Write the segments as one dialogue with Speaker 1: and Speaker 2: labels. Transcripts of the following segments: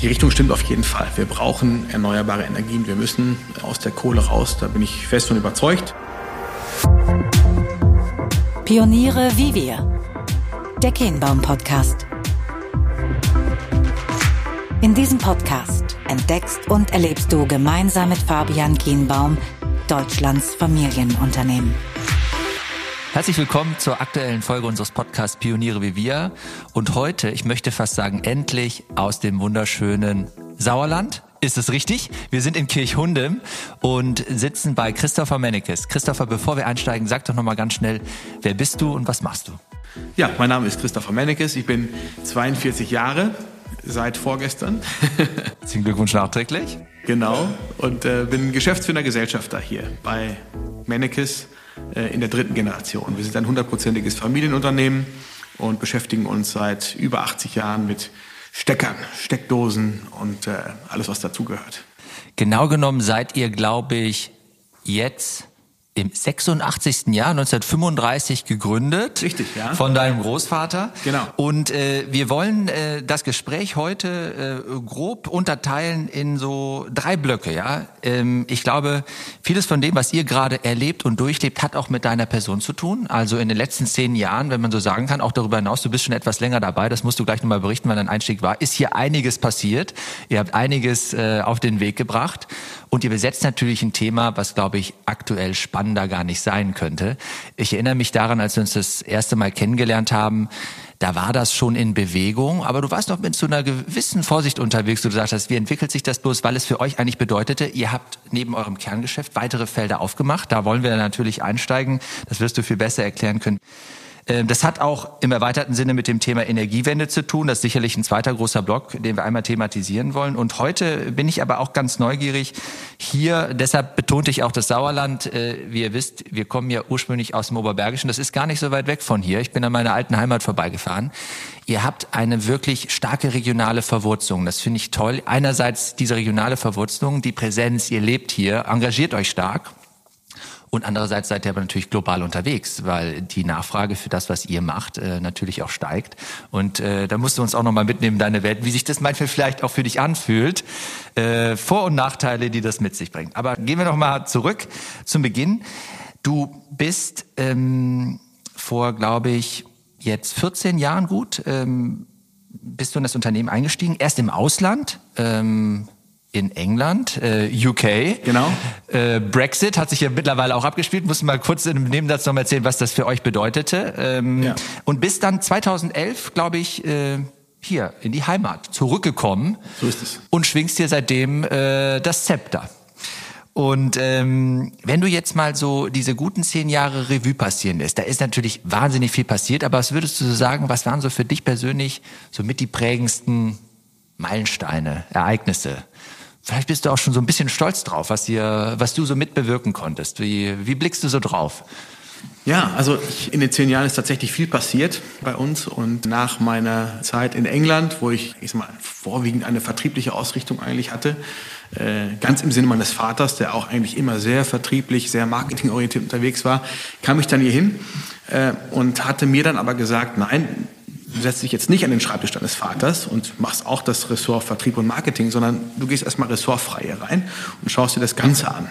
Speaker 1: Die Richtung stimmt auf jeden Fall. Wir brauchen erneuerbare Energien. Wir müssen aus der Kohle raus. Da bin ich fest von überzeugt.
Speaker 2: Pioniere wie wir. Der Kehnbaum Podcast. In diesem Podcast entdeckst und erlebst du gemeinsam mit Fabian Kienbaum Deutschlands Familienunternehmen.
Speaker 3: Herzlich willkommen zur aktuellen Folge unseres Podcasts Pioniere wie wir. Und heute, ich möchte fast sagen, endlich aus dem wunderschönen Sauerland. Ist es richtig? Wir sind in Kirchhundem und sitzen bei Christopher Mennekes. Christopher, bevor wir einsteigen, sag doch nochmal ganz schnell, wer bist du und was machst du?
Speaker 1: Ja, mein Name ist Christopher Mennekes. Ich bin 42 Jahre, seit vorgestern.
Speaker 3: Herzlichen Glückwunsch nachträglich.
Speaker 1: Genau. Und äh, bin Geschäftsführer Gesellschafter hier bei Mennekes in der dritten Generation. Wir sind ein hundertprozentiges Familienunternehmen und beschäftigen uns seit über 80 Jahren mit Steckern, Steckdosen und äh, alles, was dazugehört.
Speaker 3: Genau genommen seid ihr, glaube ich, jetzt im 86. Jahr 1935 gegründet.
Speaker 1: Richtig, ja.
Speaker 3: Von deinem Großvater.
Speaker 1: Genau.
Speaker 3: Und äh, wir wollen äh, das Gespräch heute äh, grob unterteilen in so drei Blöcke. Ja, ähm, ich glaube, vieles von dem, was ihr gerade erlebt und durchlebt, hat auch mit deiner Person zu tun. Also in den letzten zehn Jahren, wenn man so sagen kann, auch darüber hinaus, du bist schon etwas länger dabei. Das musst du gleich nochmal berichten, wann dein Einstieg war. Ist hier einiges passiert. Ihr habt einiges äh, auf den Weg gebracht. Und ihr besetzt natürlich ein Thema, was, glaube ich, aktuell spannender gar nicht sein könnte. Ich erinnere mich daran, als wir uns das erste Mal kennengelernt haben, da war das schon in Bewegung, aber du warst noch mit so einer gewissen Vorsicht unterwegs. Du sagst, wie entwickelt sich das bloß, weil es für euch eigentlich bedeutete, ihr habt neben eurem Kerngeschäft weitere Felder aufgemacht. Da wollen wir natürlich einsteigen. Das wirst du viel besser erklären können. Ähm, das hat auch im erweiterten Sinne mit dem Thema Energiewende zu tun. Das ist sicherlich ein zweiter großer Block, den wir einmal thematisieren wollen. Und heute bin ich aber auch ganz neugierig. Hier, deshalb betonte ich auch das Sauerland. Äh, wie ihr wisst, wir kommen ja ursprünglich aus dem Oberbergischen. Das ist gar nicht so weit weg von hier. Ich bin an meiner alten Heimat vorbeigefahren. Ihr habt eine wirklich starke regionale Verwurzelung. Das finde ich toll. Einerseits diese regionale Verwurzelung, die Präsenz, ihr lebt hier, engagiert euch stark. Und andererseits seid ihr aber natürlich global unterwegs, weil die Nachfrage für das, was ihr macht, äh, natürlich auch steigt. Und äh, da musst du uns auch nochmal mitnehmen, deine Welt, wie sich das manchmal vielleicht auch für dich anfühlt. Äh, Vor- und Nachteile, die das mit sich bringt. Aber gehen wir nochmal zurück zum Beginn. Du bist ähm, vor, glaube ich, jetzt 14 Jahren gut, ähm, bist du in das Unternehmen eingestiegen, erst im Ausland. Ähm, in England, äh, UK.
Speaker 1: Genau.
Speaker 3: Äh, Brexit hat sich ja mittlerweile auch abgespielt. Muss mal kurz in einem Nebensatz noch mal erzählen, was das für euch bedeutete. Ähm, ja. Und bis dann 2011, glaube ich, äh, hier in die Heimat zurückgekommen.
Speaker 1: So ist es.
Speaker 3: Und schwingst dir seitdem äh, das Zepter. Und ähm, wenn du jetzt mal so diese guten zehn Jahre Revue passieren lässt, da ist natürlich wahnsinnig viel passiert, aber was würdest du so sagen, was waren so für dich persönlich so mit die prägendsten Meilensteine, Ereignisse? Vielleicht bist du auch schon so ein bisschen stolz drauf, was, ihr, was du so mitbewirken konntest. Wie, wie blickst du so drauf?
Speaker 1: Ja, also ich, in den zehn Jahren ist tatsächlich viel passiert bei uns und nach meiner Zeit in England, wo ich, ich sag mal, vorwiegend eine vertriebliche Ausrichtung eigentlich hatte, äh, ganz im Sinne meines Vaters, der auch eigentlich immer sehr vertrieblich, sehr marketingorientiert unterwegs war, kam ich dann hier hin äh, und hatte mir dann aber gesagt, nein, setzt dich jetzt nicht an den Schreibtisch deines Vaters und machst auch das Ressort Vertrieb und Marketing, sondern du gehst erstmal ressortfrei hier rein und schaust dir das Ganze an.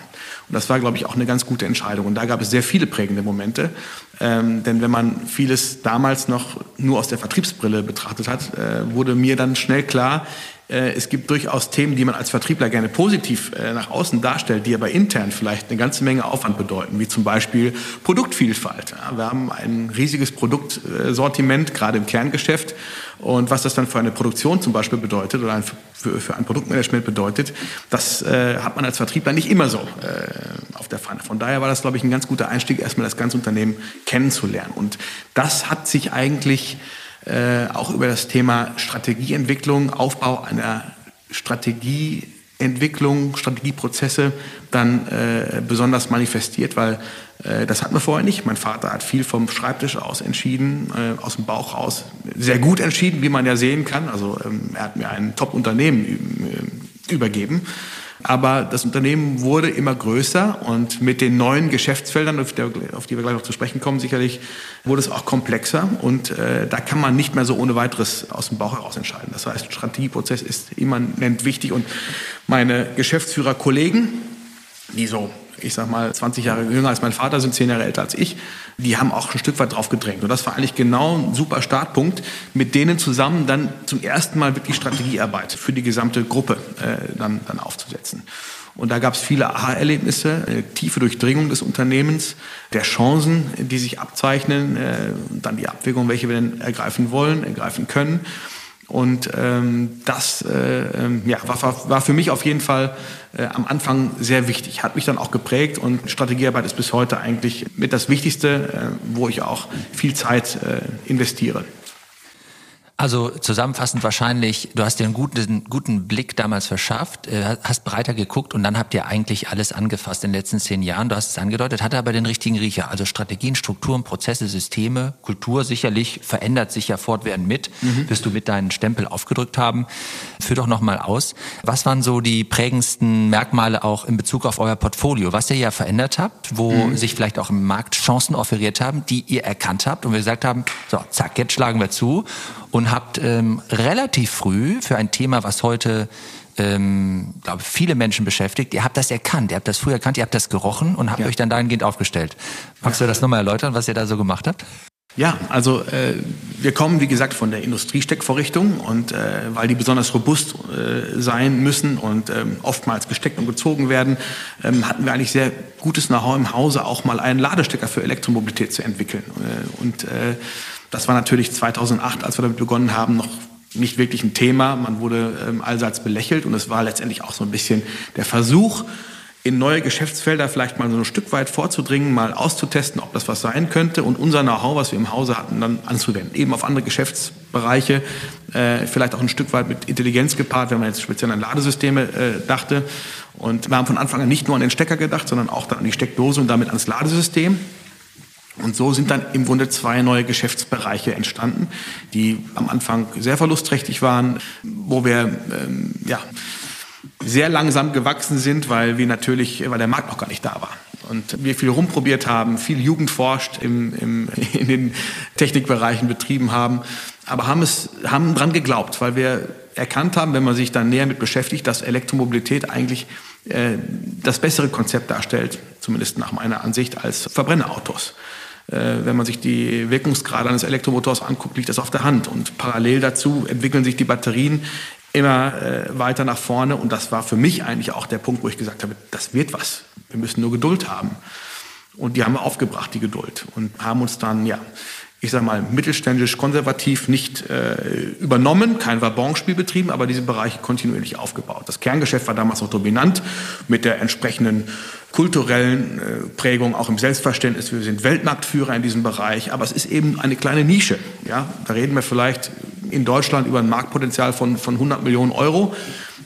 Speaker 1: Und das war, glaube ich, auch eine ganz gute Entscheidung. Und da gab es sehr viele prägende Momente. Ähm, denn wenn man vieles damals noch nur aus der Vertriebsbrille betrachtet hat, äh, wurde mir dann schnell klar, es gibt durchaus Themen, die man als Vertriebler gerne positiv äh, nach außen darstellt, die aber intern vielleicht eine ganze Menge Aufwand bedeuten, wie zum Beispiel Produktvielfalt. Wir haben ein riesiges Produktsortiment, gerade im Kerngeschäft. Und was das dann für eine Produktion zum Beispiel bedeutet oder für, für ein Produktmanagement bedeutet, das äh, hat man als Vertriebler nicht immer so auf der Pfanne. Von daher war das, glaube ich, ein ganz guter Einstieg, erstmal das ganze Unternehmen kennenzulernen. Und das hat sich eigentlich äh, auch über das Thema Strategieentwicklung, Aufbau einer Strategieentwicklung, Strategieprozesse dann äh, besonders manifestiert, weil äh, das hatten wir vorher nicht. Mein Vater hat viel vom Schreibtisch aus entschieden, äh, aus dem Bauch raus, sehr gut entschieden, wie man ja sehen kann. Also ähm, er hat mir ein Top-Unternehmen äh, übergeben. Aber das Unternehmen wurde immer größer und mit den neuen Geschäftsfeldern, auf, der, auf die wir gleich noch zu sprechen kommen, sicherlich, wurde es auch komplexer. Und äh, da kann man nicht mehr so ohne weiteres aus dem Bauch heraus entscheiden. Das heißt, Strategieprozess ist immanent wichtig. Und meine Geschäftsführerkollegen, die so ich sag mal, 20 Jahre jünger als mein Vater, sind 10 Jahre älter als ich, die haben auch ein Stück weit drauf gedrängt. Und das war eigentlich genau ein super Startpunkt, mit denen zusammen dann zum ersten Mal wirklich Strategiearbeit für die gesamte Gruppe äh, dann, dann aufzusetzen. Und da gab es viele Aha-Erlebnisse, eine tiefe Durchdringung des Unternehmens, der Chancen, die sich abzeichnen, äh, dann die Abwägung, welche wir denn ergreifen wollen, ergreifen können. Und ähm, das äh, ähm, ja, war, war für mich auf jeden Fall äh, am Anfang sehr wichtig, hat mich dann auch geprägt und Strategiearbeit ist bis heute eigentlich mit das Wichtigste, äh, wo ich auch viel Zeit äh, investiere.
Speaker 3: Also zusammenfassend wahrscheinlich, du hast dir einen guten, guten Blick damals verschafft, äh, hast breiter geguckt und dann habt ihr eigentlich alles angefasst in den letzten zehn Jahren. Du hast es angedeutet, hatte aber den richtigen Riecher. Also Strategien, Strukturen, Prozesse, Systeme, Kultur sicherlich verändert sich ja fortwährend mit, mhm. wirst du mit deinen Stempel aufgedrückt haben. Führ doch nochmal aus. Was waren so die prägendsten Merkmale auch in Bezug auf euer Portfolio, was ihr ja verändert habt, wo mhm. sich vielleicht auch im Markt Chancen offeriert haben, die ihr erkannt habt und wir gesagt haben, so, zack, jetzt schlagen wir zu und habt ähm, relativ früh für ein Thema, was heute ähm, glaube viele Menschen beschäftigt. Ihr habt das erkannt, ihr habt das früh erkannt, ihr habt das gerochen und habt ja. euch dann dahingehend aufgestellt. Magst ja. du das nochmal erläutern, was ihr da so gemacht habt?
Speaker 1: Ja, also äh, wir kommen, wie gesagt, von der Industriesteckvorrichtung und äh, weil die besonders robust äh, sein müssen und ähm, oftmals gesteckt und gezogen werden, ähm, hatten wir eigentlich sehr gutes Know-how im Hause, auch mal einen Ladestecker für Elektromobilität zu entwickeln. Äh, und äh, das war natürlich 2008, als wir damit begonnen haben, noch nicht wirklich ein Thema. Man wurde ähm, allseits belächelt und es war letztendlich auch so ein bisschen der Versuch, in neue Geschäftsfelder vielleicht mal so ein Stück weit vorzudringen, mal auszutesten, ob das was sein könnte und unser Know-how, was wir im Hause hatten, dann anzuwenden. Eben auf andere Geschäftsbereiche, äh, vielleicht auch ein Stück weit mit Intelligenz gepaart, wenn man jetzt speziell an Ladesysteme äh, dachte. Und wir haben von Anfang an nicht nur an den Stecker gedacht, sondern auch dann an die Steckdose und damit ans Ladesystem. Und so sind dann im Grunde zwei neue Geschäftsbereiche entstanden, die am Anfang sehr verlustträchtig waren, wo wir ähm, ja, sehr langsam gewachsen sind, weil wir natürlich, weil der Markt noch gar nicht da war. Und wir viel rumprobiert haben, viel Jugendforscht im, im, in den Technikbereichen betrieben haben, aber haben es, haben dran geglaubt, weil wir erkannt haben, wenn man sich dann näher mit beschäftigt, dass Elektromobilität eigentlich äh, das bessere Konzept darstellt, zumindest nach meiner Ansicht, als Verbrennerautos. Äh, wenn man sich die Wirkungsgrade eines Elektromotors anguckt, liegt das auf der Hand. Und parallel dazu entwickeln sich die Batterien immer äh, weiter nach vorne. Und das war für mich eigentlich auch der Punkt, wo ich gesagt habe, das wird was. Wir müssen nur Geduld haben. Und die haben wir aufgebracht, die Geduld. Und haben uns dann, ja, ich sage mal, mittelständisch konservativ nicht äh, übernommen, kein Wabonspiel betrieben, aber diese Bereiche kontinuierlich aufgebaut. Das Kerngeschäft war damals noch dominant mit der entsprechenden kulturellen äh, Prägung, auch im Selbstverständnis. Wir sind Weltmarktführer in diesem Bereich, aber es ist eben eine kleine Nische. Ja? Da reden wir vielleicht in Deutschland über ein Marktpotenzial von, von 100 Millionen Euro.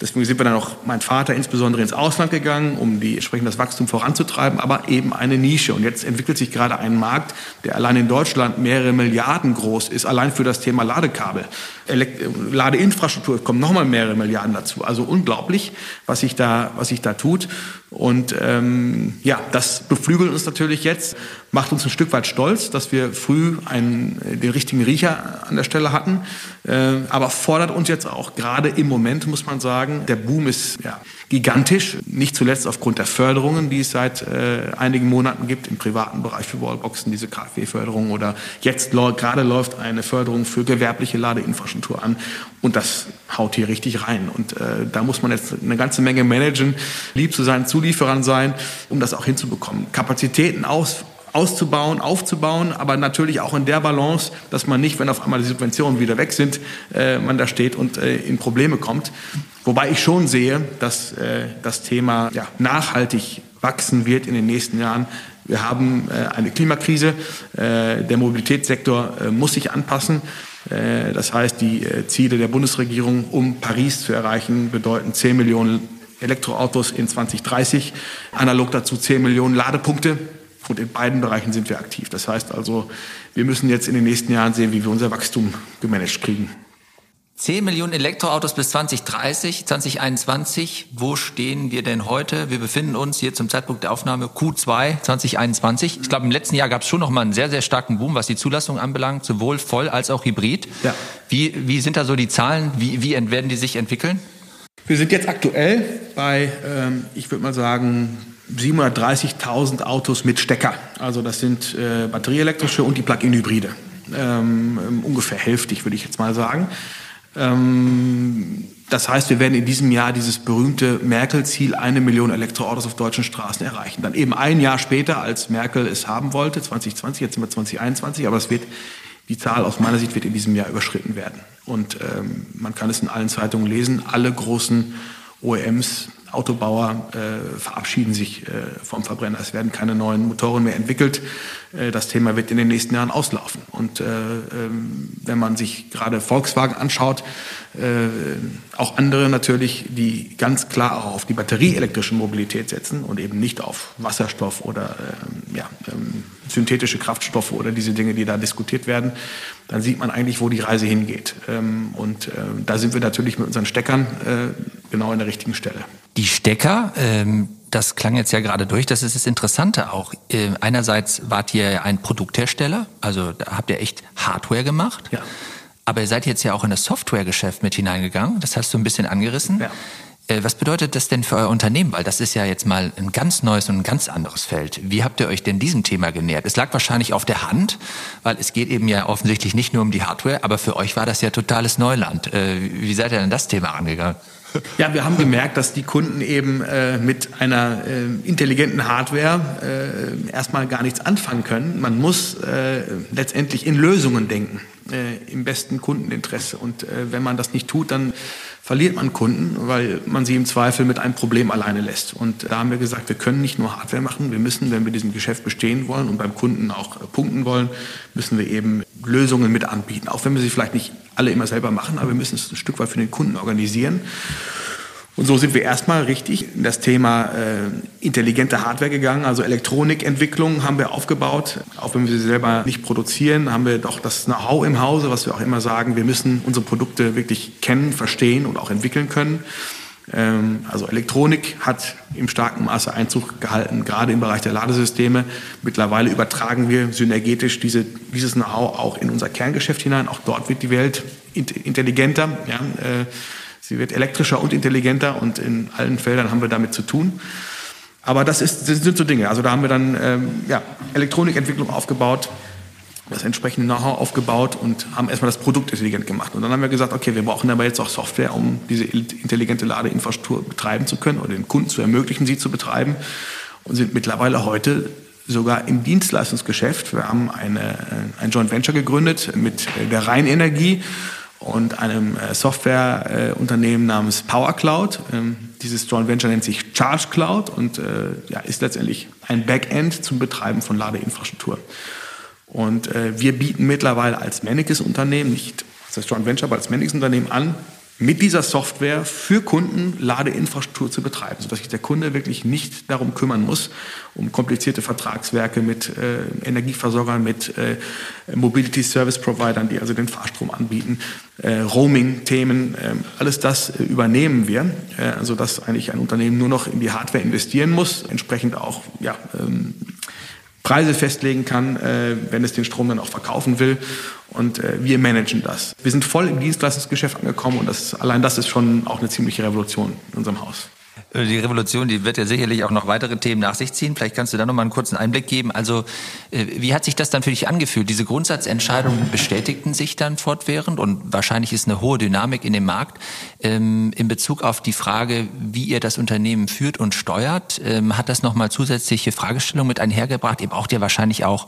Speaker 1: Deswegen sind wir dann auch, mein Vater insbesondere ins Ausland gegangen, um die, entsprechend das Wachstum voranzutreiben, aber eben eine Nische. Und jetzt entwickelt sich gerade ein Markt, der allein in Deutschland mehrere Milliarden groß ist, allein für das Thema Ladekabel. Elekt Ladeinfrastruktur kommen nochmal mehrere Milliarden dazu. Also unglaublich, was sich da, was sich da tut. Und ähm, ja, das beflügelt uns natürlich jetzt, macht uns ein Stück weit stolz, dass wir früh einen, den richtigen Riecher an der Stelle hatten, äh, aber fordert uns jetzt auch gerade im Moment, muss man sagen, der Boom ist ja, gigantisch, nicht zuletzt aufgrund der Förderungen, die es seit äh, einigen Monaten gibt im privaten Bereich für Wallboxen, diese KfW-Förderung oder jetzt gerade läuft eine Förderung für gewerbliche Ladeinfrastruktur an und das haut hier richtig rein. Und äh, da muss man jetzt eine ganze Menge managen, lieb zu sein, Zulieferern sein, um das auch hinzubekommen. Kapazitäten aus, auszubauen, aufzubauen, aber natürlich auch in der Balance, dass man nicht, wenn auf einmal die Subventionen wieder weg sind, äh, man da steht und äh, in Probleme kommt. Wobei ich schon sehe, dass äh, das Thema ja, nachhaltig wachsen wird in den nächsten Jahren. Wir haben äh, eine Klimakrise. Äh, der Mobilitätssektor äh, muss sich anpassen. Das heißt, die Ziele der Bundesregierung, um Paris zu erreichen, bedeuten 10 Millionen Elektroautos in 2030, analog dazu 10 Millionen Ladepunkte. Und in beiden Bereichen sind wir aktiv. Das heißt also, wir müssen jetzt in den nächsten Jahren sehen, wie wir unser Wachstum gemanagt kriegen.
Speaker 3: 10 Millionen Elektroautos bis 2030, 2021. Wo stehen wir denn heute? Wir befinden uns hier zum Zeitpunkt der Aufnahme Q2 2021. Ich glaube, im letzten Jahr gab es schon noch mal einen sehr, sehr starken Boom, was die Zulassung anbelangt, sowohl voll als auch hybrid. Ja. Wie, wie sind da so die Zahlen? Wie, wie werden die sich entwickeln?
Speaker 1: Wir sind jetzt aktuell bei, ähm, ich würde mal sagen, 730.000 Autos mit Stecker. Also das sind äh, batterieelektrische und die Plug-in-Hybride. Ähm, ungefähr hälftig, würde ich jetzt mal sagen. Ähm, das heißt, wir werden in diesem Jahr dieses berühmte Merkel-Ziel, eine Million Elektroautos auf deutschen Straßen erreichen. Dann eben ein Jahr später, als Merkel es haben wollte, 2020, jetzt sind wir 2021, aber es wird, die Zahl aus meiner Sicht wird in diesem Jahr überschritten werden. Und ähm, man kann es in allen Zeitungen lesen, alle großen OEMs Autobauer äh, verabschieden sich äh, vom Verbrenner. Es werden keine neuen Motoren mehr entwickelt. Äh, das Thema wird in den nächsten Jahren auslaufen. Und äh, ähm, wenn man sich gerade Volkswagen anschaut, äh, auch andere natürlich, die ganz klar auch auf die batterieelektrische Mobilität setzen und eben nicht auf Wasserstoff oder ähm, ja, ähm, synthetische Kraftstoffe oder diese Dinge, die da diskutiert werden, dann sieht man eigentlich, wo die Reise hingeht. Und äh, da sind wir natürlich mit unseren Steckern äh, genau an der richtigen Stelle.
Speaker 3: Die Stecker, ähm, das klang jetzt ja gerade durch, das ist das Interessante auch. Äh, einerseits wart ihr ein Produkthersteller, also habt ihr echt Hardware gemacht. Ja. Aber ihr seid jetzt ja auch in das Softwaregeschäft mit hineingegangen. Das hast du ein bisschen angerissen. Ja. Äh, was bedeutet das denn für euer Unternehmen? Weil das ist ja jetzt mal ein ganz neues und ein ganz anderes Feld. Wie habt ihr euch denn diesem Thema genähert? Es lag wahrscheinlich auf der Hand, weil es geht eben ja offensichtlich nicht nur um die Hardware, aber für euch war das ja totales Neuland. Äh, wie seid ihr denn das Thema angegangen?
Speaker 1: Ja, wir haben gemerkt, dass die Kunden eben äh, mit einer äh, intelligenten Hardware äh, erstmal gar nichts anfangen können. Man muss äh, letztendlich in Lösungen denken, äh, im besten Kundeninteresse. Und äh, wenn man das nicht tut, dann verliert man Kunden, weil man sie im Zweifel mit einem Problem alleine lässt. Und da haben wir gesagt, wir können nicht nur Hardware machen, wir müssen, wenn wir diesem Geschäft bestehen wollen und beim Kunden auch punkten wollen, müssen wir eben Lösungen mit anbieten. Auch wenn wir sie vielleicht nicht alle immer selber machen, aber wir müssen es ein Stück weit für den Kunden organisieren. Und so sind wir erstmal richtig in das Thema äh, intelligente Hardware gegangen, also Elektronikentwicklung haben wir aufgebaut. Auch wenn wir sie selber nicht produzieren, haben wir doch das Know-how im Hause, was wir auch immer sagen, wir müssen unsere Produkte wirklich kennen, verstehen und auch entwickeln können. Ähm, also Elektronik hat im starken Maße Einzug gehalten, gerade im Bereich der Ladesysteme. Mittlerweile übertragen wir synergetisch diese, dieses Know-how auch in unser Kerngeschäft hinein. Auch dort wird die Welt intelligenter. Ja, äh, Sie wird elektrischer und intelligenter und in allen Feldern haben wir damit zu tun. Aber das, ist, das sind so Dinge. Also da haben wir dann ähm, ja, Elektronikentwicklung aufgebaut, das entsprechende Know-how aufgebaut und haben erstmal das Produkt intelligent gemacht. Und dann haben wir gesagt, okay, wir brauchen aber jetzt auch Software, um diese intelligente Ladeinfrastruktur betreiben zu können oder den Kunden zu ermöglichen, sie zu betreiben. Und sind mittlerweile heute sogar im Dienstleistungsgeschäft. Wir haben eine, ein Joint Venture gegründet mit der Rheinenergie und einem äh, Softwareunternehmen namens Power Cloud. Ähm, dieses Joint Venture nennt sich Charge Cloud und äh, ja, ist letztendlich ein Backend zum Betreiben von Ladeinfrastruktur. Und äh, wir bieten mittlerweile als Mannekes Unternehmen, nicht als Joint Venture, aber als Mannekes Unternehmen an, mit dieser Software für Kunden Ladeinfrastruktur zu betreiben, sodass sich der Kunde wirklich nicht darum kümmern muss, um komplizierte Vertragswerke mit äh, Energieversorgern, mit äh, Mobility Service Providern, die also den Fahrstrom anbieten, äh, Roaming-Themen, äh, alles das äh, übernehmen wir, äh, sodass eigentlich ein Unternehmen nur noch in die Hardware investieren muss, entsprechend auch ja, ähm, Preise festlegen kann, äh, wenn es den Strom dann auch verkaufen will. Und äh, wir managen das. Wir sind voll im Dienstleistungsgeschäft angekommen und das, allein das ist schon auch eine ziemliche Revolution in unserem Haus.
Speaker 3: Äh, die Revolution, die wird ja sicherlich auch noch weitere Themen nach sich ziehen. Vielleicht kannst du da noch mal einen kurzen Einblick geben. Also, äh, wie hat sich das dann für dich angefühlt? Diese Grundsatzentscheidungen bestätigten sich dann fortwährend und wahrscheinlich ist eine hohe Dynamik in dem Markt ähm, in Bezug auf die Frage, wie ihr das Unternehmen führt und steuert. Ähm, hat das noch mal zusätzliche Fragestellungen mit einhergebracht? Ihr braucht ja wahrscheinlich auch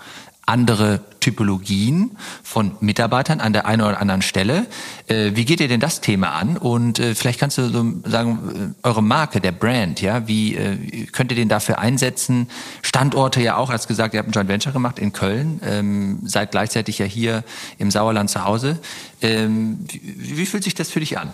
Speaker 3: andere Typologien von Mitarbeitern an der einen oder anderen Stelle. Äh, wie geht ihr denn das Thema an? Und äh, vielleicht kannst du so sagen, äh, eure Marke, der Brand, ja, wie könnt ihr den dafür einsetzen? Standorte ja auch, als gesagt, ihr habt ein Joint Venture gemacht in Köln, ähm, seid gleichzeitig ja hier im Sauerland zu Hause. Ähm, wie, fühlt sich das für dich an?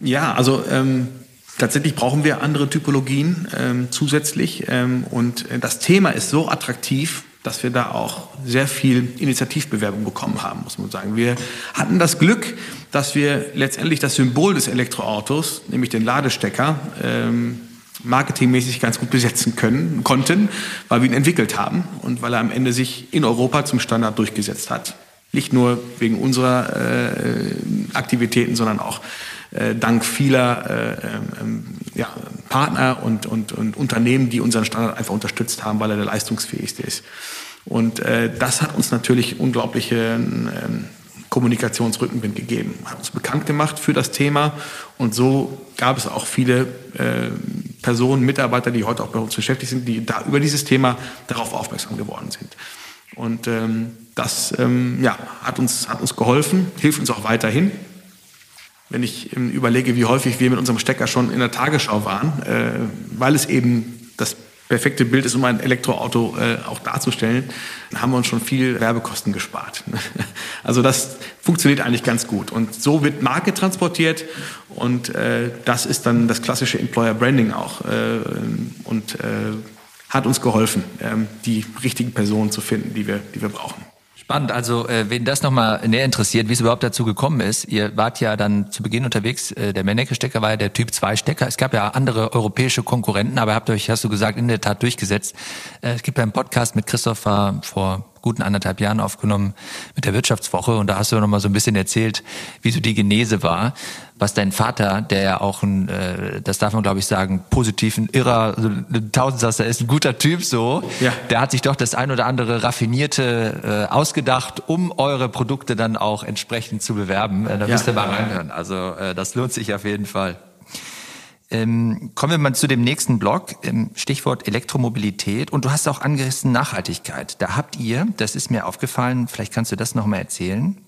Speaker 1: Ja, also ähm Tatsächlich brauchen wir andere Typologien ähm, zusätzlich ähm, und das Thema ist so attraktiv, dass wir da auch sehr viel Initiativbewerbung bekommen haben, muss man sagen. Wir hatten das Glück, dass wir letztendlich das Symbol des Elektroautos, nämlich den Ladestecker, ähm, marketingmäßig ganz gut besetzen können, konnten, weil wir ihn entwickelt haben und weil er am Ende sich in Europa zum Standard durchgesetzt hat. Nicht nur wegen unserer äh, Aktivitäten, sondern auch äh, dank vieler äh, ähm, ja, Partner und, und, und Unternehmen, die unseren Standard einfach unterstützt haben, weil er der leistungsfähigste ist. Und äh, das hat uns natürlich unglaubliche ähm, Kommunikationsrückenwind gegeben, hat uns bekannt gemacht für das Thema und so gab es auch viele äh, Personen, Mitarbeiter, die heute auch bei uns beschäftigt sind, die da über dieses Thema darauf aufmerksam geworden sind. Und ähm, das ähm, ja, hat, uns, hat uns geholfen, hilft uns auch weiterhin. Wenn ich überlege, wie häufig wir mit unserem Stecker schon in der Tagesschau waren, äh, weil es eben das perfekte Bild ist, um ein Elektroauto äh, auch darzustellen, haben wir uns schon viel Werbekosten gespart. Also das funktioniert eigentlich ganz gut. Und so wird Marke transportiert und äh, das ist dann das klassische Employer Branding auch äh, und äh, hat uns geholfen, ähm, die richtigen Personen zu finden, die wir, die wir brauchen.
Speaker 3: Spannend. Also, äh, wen das nochmal näher interessiert, wie es überhaupt dazu gekommen ist. Ihr wart ja dann zu Beginn unterwegs. Äh, der Mennecke-Stecker war ja der Typ 2 Stecker. Es gab ja andere europäische Konkurrenten, aber habt euch, hast du gesagt, in der Tat durchgesetzt. Äh, es gibt einen Podcast mit Christopher vor guten anderthalb Jahren aufgenommen mit der Wirtschaftswoche und da hast du noch mal so ein bisschen erzählt, wie so die Genese war, was dein Vater, der ja auch ein, äh, das darf man glaube ich sagen, positiv ein irrer, Tausendsasser ist, ein guter Typ so, ja. der hat sich doch das ein oder andere raffinierte äh, ausgedacht, um eure Produkte dann auch entsprechend zu bewerben. Äh, da müsst ihr mal reinhören. Also äh, das lohnt sich auf jeden Fall. Ähm, kommen wir mal zu dem nächsten Block, ähm, Stichwort Elektromobilität. Und du hast auch angerissen Nachhaltigkeit. Da habt ihr, das ist mir aufgefallen, vielleicht kannst du das nochmal erzählen,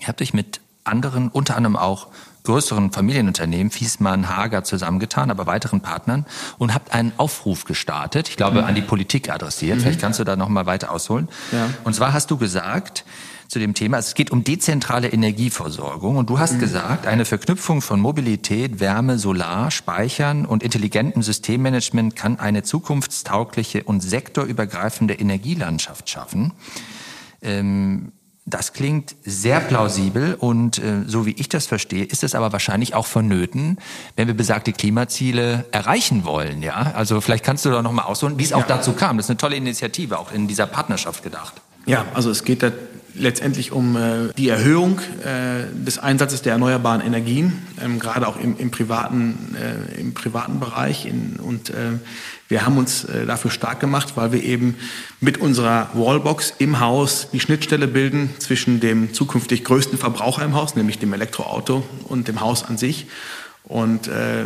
Speaker 3: ihr habt euch mit anderen, unter anderem auch größeren Familienunternehmen, Fiesmann, Hager zusammengetan, aber weiteren Partnern und habt einen Aufruf gestartet, ich glaube mhm. an die Politik adressiert. Mhm. Vielleicht kannst du da nochmal weiter ausholen. Ja. Und zwar hast du gesagt, zu dem Thema. Es geht um dezentrale Energieversorgung und du hast mhm. gesagt, eine Verknüpfung von Mobilität, Wärme, Solar, Speichern und intelligentem Systemmanagement kann eine zukunftstaugliche und sektorübergreifende Energielandschaft schaffen. Ähm, das klingt sehr plausibel und äh, so wie ich das verstehe, ist es aber wahrscheinlich auch vonnöten, wenn wir besagte Klimaziele erreichen wollen. Ja, also vielleicht kannst du da noch mal ausholen, wie es auch dazu kam. Das ist eine tolle Initiative, auch in dieser Partnerschaft gedacht.
Speaker 1: Ja, also es geht da letztendlich um äh, die Erhöhung äh, des Einsatzes der erneuerbaren Energien, ähm, gerade auch im, im, privaten, äh, im privaten Bereich. In, und äh, wir haben uns äh, dafür stark gemacht, weil wir eben mit unserer Wallbox im Haus die Schnittstelle bilden zwischen dem zukünftig größten Verbraucher im Haus, nämlich dem Elektroauto, und dem Haus an sich. Und äh,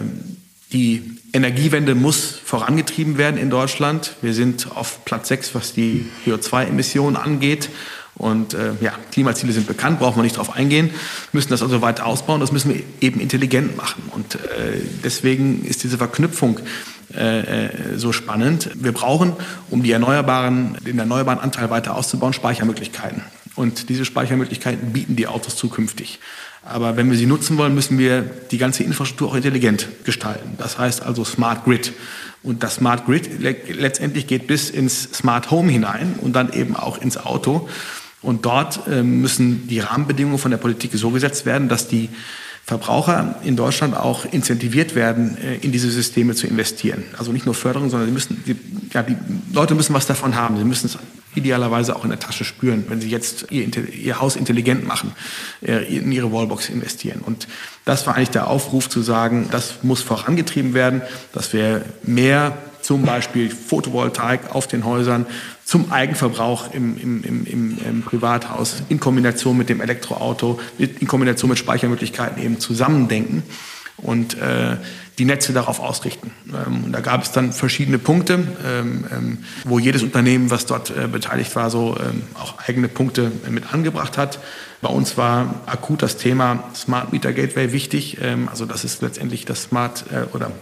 Speaker 1: die Energiewende muss vorangetrieben werden in Deutschland. Wir sind auf Platz 6, was die CO2-Emissionen angeht. Und äh, ja, Klimaziele sind bekannt, brauchen wir nicht darauf eingehen, müssen das also weiter ausbauen, das müssen wir eben intelligent machen. Und äh, deswegen ist diese Verknüpfung äh, äh, so spannend. Wir brauchen, um die erneuerbaren, den erneuerbaren Anteil weiter auszubauen, Speichermöglichkeiten. Und diese Speichermöglichkeiten bieten die Autos zukünftig. Aber wenn wir sie nutzen wollen, müssen wir die ganze Infrastruktur auch intelligent gestalten. Das heißt also Smart Grid. Und das Smart Grid letztendlich geht bis ins Smart Home hinein und dann eben auch ins Auto. Und dort äh, müssen die Rahmenbedingungen von der Politik so gesetzt werden, dass die Verbraucher in Deutschland auch incentiviert werden, äh, in diese Systeme zu investieren. Also nicht nur Förderung, sondern sie müssen, die, ja, die Leute müssen was davon haben. Sie müssen es idealerweise auch in der Tasche spüren, wenn sie jetzt ihr, ihr Haus intelligent machen, äh, in ihre Wallbox investieren. Und das war eigentlich der Aufruf zu sagen, das muss vorangetrieben werden, dass wir mehr zum Beispiel Photovoltaik auf den Häusern zum Eigenverbrauch im, im, im, im, Privathaus in Kombination mit dem Elektroauto, in Kombination mit Speichermöglichkeiten eben zusammendenken und äh, die Netze darauf ausrichten. Ähm, und da gab es dann verschiedene Punkte, ähm, ähm, wo jedes Unternehmen, was dort äh, beteiligt war, so ähm, auch eigene Punkte mit angebracht hat. Bei uns war akut das Thema Smart Meter Gateway wichtig. Ähm, also das ist letztendlich das Smart äh, oder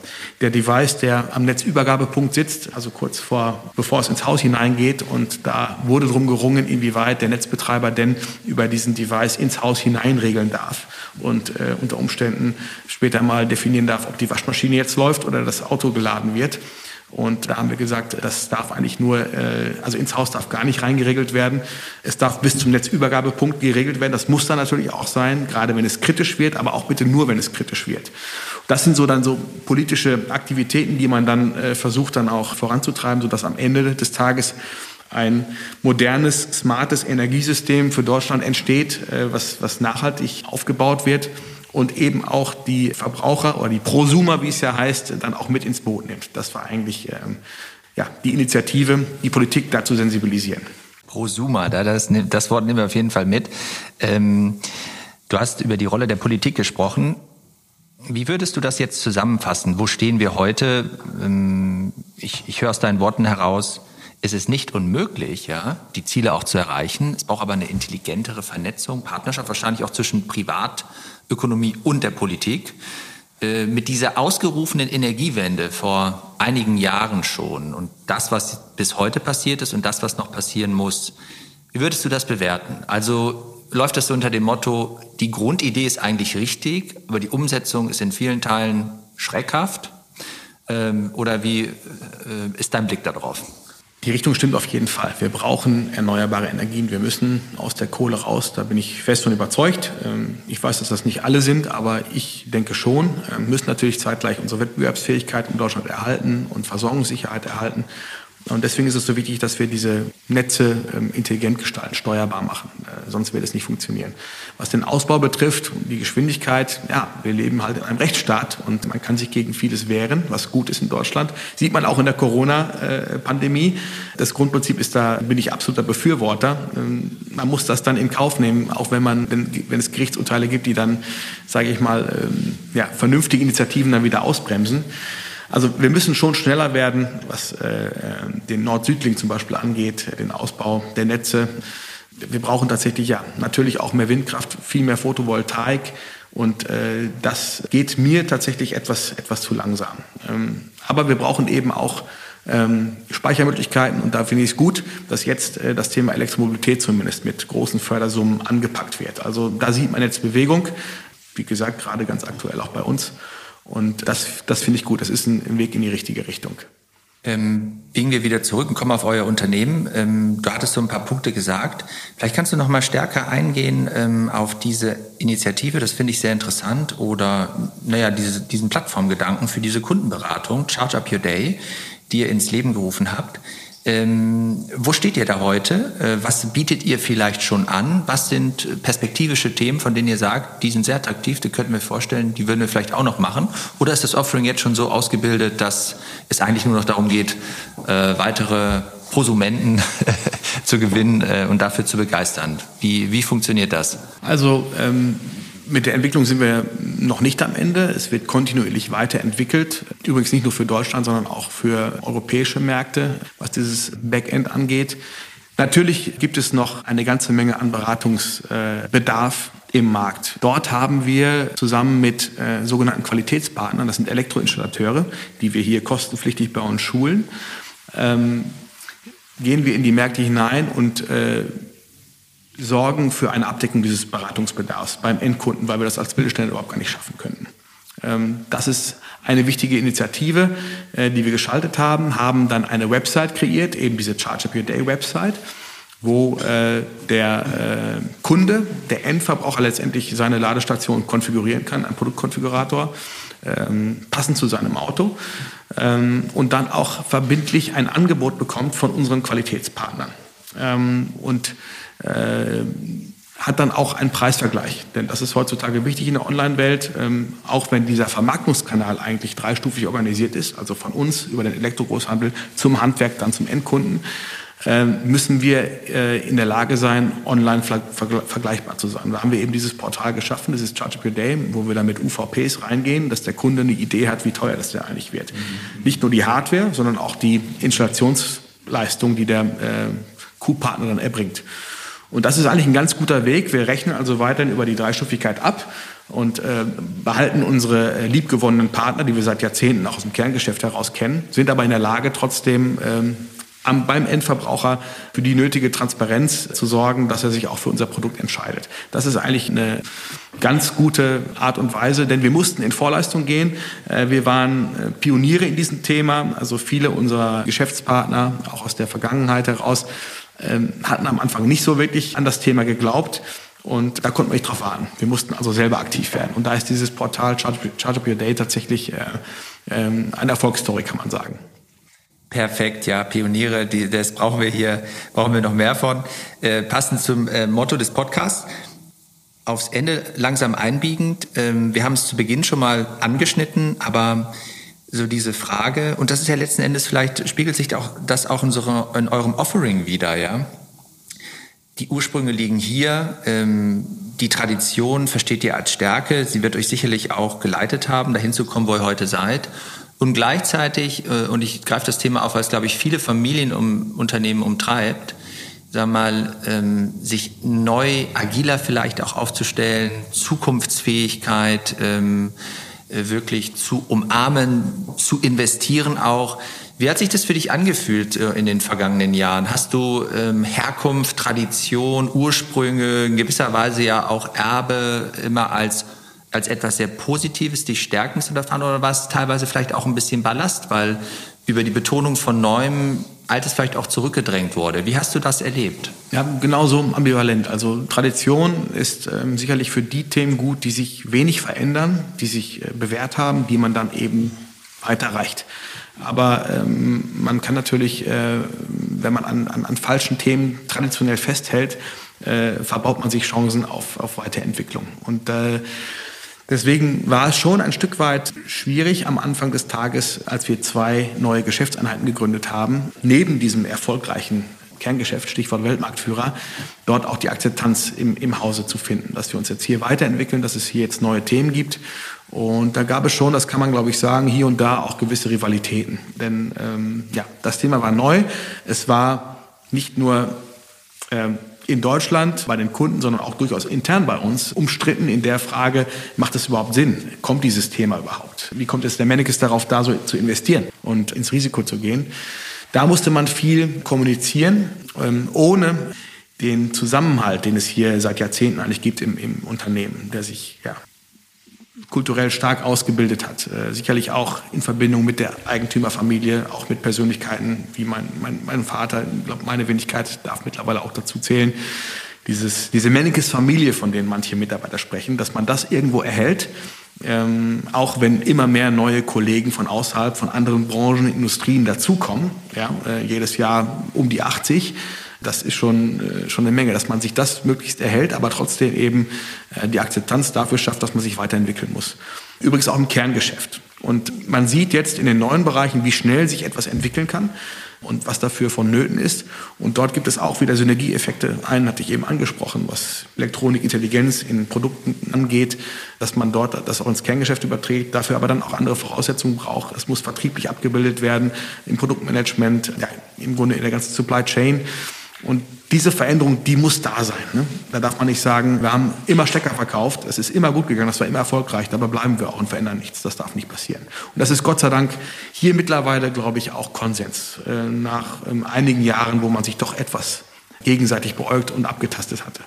Speaker 1: der Device, der am Netzübergabepunkt sitzt, also kurz vor, bevor es ins Haus hineingeht. Und da wurde drum gerungen, inwieweit der Netzbetreiber denn über diesen Device ins Haus hinein regeln darf und äh, unter Umständen später mal definieren darf, ob die Waschmaschine jetzt läuft oder das Auto geladen wird. Und da haben wir gesagt, das darf eigentlich nur, äh, also ins Haus darf gar nicht reingeregelt werden. Es darf bis zum Netzübergabepunkt geregelt werden. Das muss dann natürlich auch sein, gerade wenn es kritisch wird, aber auch bitte nur, wenn es kritisch wird. Das sind so dann so politische Aktivitäten, die man dann äh, versucht dann auch voranzutreiben, sodass am Ende des Tages ein modernes, smartes Energiesystem für Deutschland entsteht, äh, was, was nachhaltig aufgebaut wird und eben auch die Verbraucher oder die Prosumer, wie es ja heißt, dann auch mit ins Boot nimmt. Das war eigentlich ähm, ja, die Initiative, die Politik dazu sensibilisieren.
Speaker 3: Prosumer, das, das Wort nehmen wir auf jeden Fall mit. Ähm, du hast über die Rolle der Politik gesprochen. Wie würdest du das jetzt zusammenfassen? Wo stehen wir heute? Ähm, ich, ich höre aus deinen Worten heraus, es ist nicht unmöglich, ja, die Ziele auch zu erreichen. Es braucht aber eine intelligentere Vernetzung, Partnerschaft wahrscheinlich auch zwischen Privatökonomie und der Politik. Äh, mit dieser ausgerufenen Energiewende vor einigen Jahren schon und das, was bis heute passiert ist und das, was noch passieren muss, wie würdest du das bewerten? Also läuft das so unter dem Motto, die Grundidee ist eigentlich richtig, aber die Umsetzung ist in vielen Teilen schreckhaft? Ähm, oder wie äh, ist dein Blick darauf?
Speaker 1: Die Richtung stimmt auf jeden Fall. Wir brauchen erneuerbare Energien. Wir müssen aus der Kohle raus. Da bin ich fest von überzeugt. Ähm, ich weiß, dass das nicht alle sind, aber ich denke schon. Wir müssen natürlich zeitgleich unsere Wettbewerbsfähigkeit in Deutschland erhalten und Versorgungssicherheit erhalten. Und deswegen ist es so wichtig, dass wir diese Netze ähm, intelligent gestalten, steuerbar machen. Äh, sonst wird es nicht funktionieren. Was den Ausbau betrifft, die Geschwindigkeit, ja, wir leben halt in einem Rechtsstaat und man kann sich gegen vieles wehren, was gut ist in Deutschland. Sieht man auch in der Corona-Pandemie. Das Grundprinzip ist da, bin ich absoluter Befürworter. Ähm, man muss das dann in Kauf nehmen, auch wenn man, wenn, es Gerichtsurteile gibt, die dann, sage ich mal, ähm, ja, vernünftige Initiativen dann wieder ausbremsen. Also wir müssen schon schneller werden, was äh, den Nord-Süd-Link zum Beispiel angeht, den Ausbau der Netze. Wir brauchen tatsächlich ja natürlich auch mehr Windkraft, viel mehr Photovoltaik. Und äh, das geht mir tatsächlich etwas, etwas zu langsam. Ähm, aber wir brauchen eben auch ähm, Speichermöglichkeiten. Und da finde ich es gut, dass jetzt äh, das Thema Elektromobilität zumindest mit großen Fördersummen angepackt wird. Also da sieht man jetzt Bewegung. Wie gesagt, gerade ganz aktuell auch bei uns. Und das, das finde ich gut. Das ist ein, Weg in die richtige Richtung.
Speaker 3: Ähm, biegen wir wieder zurück und kommen auf euer Unternehmen. Ähm, du hattest so ein paar Punkte gesagt. Vielleicht kannst du noch mal stärker eingehen ähm, auf diese Initiative. Das finde ich sehr interessant. Oder naja, diese, diesen Plattformgedanken für diese Kundenberatung, Charge Up Your Day, die ihr ins Leben gerufen habt. Ähm, wo steht ihr da heute? Äh, was bietet ihr vielleicht schon an? Was sind perspektivische Themen, von denen ihr sagt, die sind sehr attraktiv, die könnten wir vorstellen, die würden wir vielleicht auch noch machen? Oder ist das Offering jetzt schon so ausgebildet, dass es eigentlich nur noch darum geht, äh, weitere Prosumenten zu gewinnen äh, und dafür zu begeistern? Wie, wie funktioniert das?
Speaker 1: Also ähm mit der Entwicklung sind wir noch nicht am Ende. Es wird kontinuierlich weiterentwickelt. Übrigens nicht nur für Deutschland, sondern auch für europäische Märkte, was dieses Backend angeht. Natürlich gibt es noch eine ganze Menge an Beratungsbedarf im Markt. Dort haben wir zusammen mit äh, sogenannten Qualitätspartnern, das sind Elektroinstallateure, die wir hier kostenpflichtig bei uns schulen, ähm, gehen wir in die Märkte hinein und äh, sorgen für eine Abdeckung dieses Beratungsbedarfs beim Endkunden, weil wir das als Mittelständler überhaupt gar nicht schaffen können. Ähm, das ist eine wichtige Initiative, äh, die wir geschaltet haben, haben dann eine Website kreiert, eben diese Charge Up Your Day Website, wo äh, der äh, Kunde, der Endverbraucher letztendlich seine Ladestation konfigurieren kann, ein Produktkonfigurator, ähm, passend zu seinem Auto ähm, und dann auch verbindlich ein Angebot bekommt von unseren Qualitätspartnern. und hat dann auch einen Preisvergleich. Denn das ist heutzutage wichtig in der Online-Welt, ähm, auch wenn dieser Vermarktungskanal eigentlich dreistufig organisiert ist, also von uns über den Elektrogroßhandel zum Handwerk, dann zum Endkunden, äh, müssen wir äh, in der Lage sein, online vergleichbar zu sein. Da haben wir eben dieses Portal geschaffen, das ist Charge Your Day, wo wir dann mit UVPs reingehen, dass der Kunde eine Idee hat, wie teuer das der eigentlich wird. Mhm. Nicht nur die Hardware, sondern auch die Installationsleistung, die der äh, Q-Partner dann erbringt. Und das ist eigentlich ein ganz guter Weg. Wir rechnen also weiterhin über die Dreistufigkeit ab und äh, behalten unsere äh, liebgewonnenen Partner, die wir seit Jahrzehnten auch aus dem Kerngeschäft heraus kennen, sind aber in der Lage, trotzdem ähm, am, beim Endverbraucher für die nötige Transparenz zu sorgen, dass er sich auch für unser Produkt entscheidet. Das ist eigentlich eine ganz gute Art und Weise, denn wir mussten in Vorleistung gehen. Äh, wir waren äh, Pioniere in diesem Thema. Also viele unserer Geschäftspartner, auch aus der Vergangenheit heraus, hatten am Anfang nicht so wirklich an das Thema geglaubt. Und da konnten wir nicht drauf warten. Wir mussten also selber aktiv werden. Und da ist dieses Portal Charge, Up Your Day tatsächlich äh, äh, eine Erfolgsstory, kann man sagen.
Speaker 3: Perfekt, ja, Pioniere, die, das brauchen wir hier, brauchen wir noch mehr von. Äh, passend zum äh, Motto des Podcasts, aufs Ende langsam einbiegend. Ähm, wir haben es zu Beginn schon mal angeschnitten, aber so diese Frage, und das ist ja letzten Endes, vielleicht spiegelt sich auch, das auch in, so, in eurem Offering wieder, ja. Die Ursprünge liegen hier, ähm, die Tradition versteht ihr als Stärke, sie wird euch sicherlich auch geleitet haben, dahin zu kommen, wo ihr heute seid. Und gleichzeitig, äh, und ich greife das Thema auf, weil es, glaube ich, viele Familienunternehmen umtreibt, sag mal, ähm, sich neu, agiler vielleicht auch aufzustellen, Zukunftsfähigkeit ähm, äh, wirklich zu umarmen, zu investieren auch. Wie hat sich das für dich angefühlt äh, in den vergangenen Jahren? Hast du ähm, Herkunft, Tradition, Ursprünge, in gewisser Weise ja auch Erbe immer als als etwas sehr Positives, dich stärkendes erfahren oder war es teilweise vielleicht auch ein bisschen Ballast, weil über die Betonung von Neuem Altes vielleicht auch zurückgedrängt wurde. Wie hast du das erlebt?
Speaker 1: Ja, genauso ambivalent. Also Tradition ist ähm, sicherlich für die Themen gut, die sich wenig verändern, die sich äh, bewährt haben, die man dann eben weiterreicht. Aber ähm, man kann natürlich, äh, wenn man an, an, an falschen Themen traditionell festhält, äh, verbaut man sich Chancen auf, auf Weiterentwicklung. Und äh, Deswegen war es schon ein Stück weit schwierig am Anfang des Tages, als wir zwei neue Geschäftseinheiten gegründet haben, neben diesem erfolgreichen Kerngeschäft, Stichwort Weltmarktführer, dort auch die Akzeptanz im, im Hause zu finden, dass wir uns jetzt hier weiterentwickeln, dass es hier jetzt neue Themen gibt. Und da gab es schon, das kann man glaube ich sagen, hier und da auch gewisse Rivalitäten. Denn ähm, ja, das Thema war neu. Es war nicht nur ähm, in Deutschland bei den Kunden, sondern auch durchaus intern bei uns umstritten in der Frage, macht es überhaupt Sinn? Kommt dieses Thema überhaupt? Wie kommt es der Mannekes darauf, da so zu investieren und ins Risiko zu gehen? Da musste man viel kommunizieren, ähm, ohne den Zusammenhalt, den es hier seit Jahrzehnten eigentlich gibt im, im Unternehmen, der sich ja, kulturell stark ausgebildet hat. Äh, sicherlich auch in Verbindung mit der Eigentümerfamilie, auch mit Persönlichkeiten wie mein, mein, mein Vater. Ich glaube, meine Wenigkeit darf mittlerweile auch dazu zählen. Dieses, diese Mennekes Familie, von denen manche Mitarbeiter sprechen, dass man das irgendwo erhält, ähm, auch wenn immer mehr neue Kollegen von außerhalb, von anderen Branchen, Industrien dazukommen, ja, äh, jedes Jahr um die 80, das ist schon, äh, schon eine Menge, dass man sich das möglichst erhält, aber trotzdem eben äh, die Akzeptanz dafür schafft, dass man sich weiterentwickeln muss. Übrigens auch im Kerngeschäft. Und man sieht jetzt in den neuen Bereichen, wie schnell sich etwas entwickeln kann und was dafür vonnöten ist. Und dort gibt es auch wieder Synergieeffekte. Einen hatte ich eben angesprochen, was Elektronik, Intelligenz in Produkten angeht, dass man dort das auch ins Kerngeschäft überträgt, dafür aber dann auch andere Voraussetzungen braucht. Es muss vertrieblich abgebildet werden im Produktmanagement, ja, im Grunde in der ganzen Supply Chain. Und diese Veränderung, die muss da sein. Ne? Da darf man nicht sagen, wir haben immer Stecker verkauft, es ist immer gut gegangen, das war immer erfolgreich, dabei bleiben wir auch und verändern nichts. Das darf nicht passieren. Und das ist Gott sei Dank hier mittlerweile, glaube ich, auch Konsens. Äh, nach ähm, einigen Jahren, wo man sich doch etwas gegenseitig beäugt und abgetastet hatte.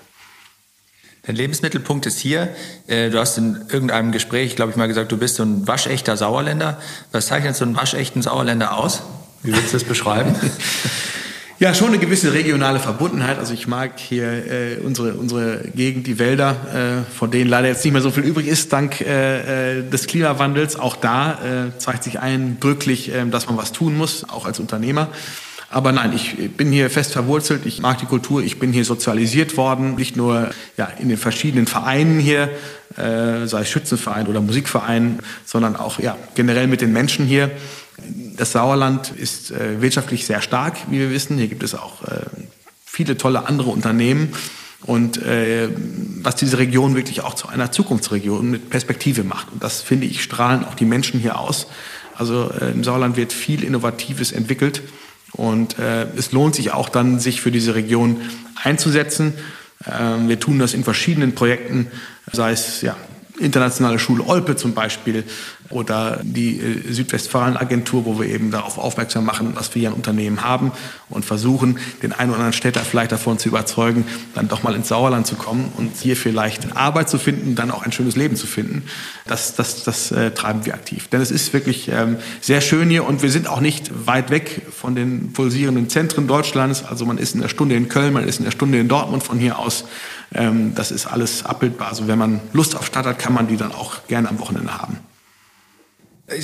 Speaker 3: Der Lebensmittelpunkt ist hier. Äh, du hast in irgendeinem Gespräch, glaube ich, mal gesagt, du bist so ein waschechter Sauerländer. Was zeichnet so einen waschechten Sauerländer aus? Wie würdest du das beschreiben?
Speaker 1: Ja, schon eine gewisse regionale Verbundenheit. Also ich mag hier äh, unsere, unsere Gegend, die Wälder, äh, von denen leider jetzt nicht mehr so viel übrig ist, dank äh, äh des Klimawandels. Auch da äh, zeigt sich eindrücklich, äh, dass man was tun muss, auch als Unternehmer. Aber nein, ich bin hier fest verwurzelt, ich mag die Kultur, ich bin hier sozialisiert worden, nicht nur ja, in den verschiedenen Vereinen hier, äh, sei es Schützenverein oder Musikverein, sondern auch ja, generell mit den Menschen hier. Das Sauerland ist äh, wirtschaftlich sehr stark, wie wir wissen. Hier gibt es auch äh, viele tolle andere Unternehmen. Und äh, was diese Region wirklich auch zu einer Zukunftsregion mit Perspektive macht. Und das, finde ich, strahlen auch die Menschen hier aus. Also äh, im Sauerland wird viel Innovatives entwickelt. Und äh, es lohnt sich auch dann, sich für diese Region einzusetzen. Äh, wir tun das in verschiedenen Projekten, sei es ja, internationale Schule Olpe zum Beispiel oder die äh, Südwestfalen-Agentur, wo wir eben darauf aufmerksam machen, dass wir hier ein Unternehmen haben und versuchen, den einen oder anderen Städter vielleicht davon zu überzeugen, dann doch mal ins Sauerland zu kommen und hier vielleicht Arbeit zu finden, dann auch ein schönes Leben zu finden. Das, das, das äh, treiben wir aktiv. Denn es ist wirklich ähm, sehr schön hier und wir sind auch nicht weit weg von den pulsierenden Zentren Deutschlands. Also man ist in der Stunde in Köln, man ist in der Stunde in Dortmund von hier aus. Ähm, das ist alles abbildbar. Also wenn man Lust auf Stadt hat, kann man die dann auch gerne am Wochenende haben.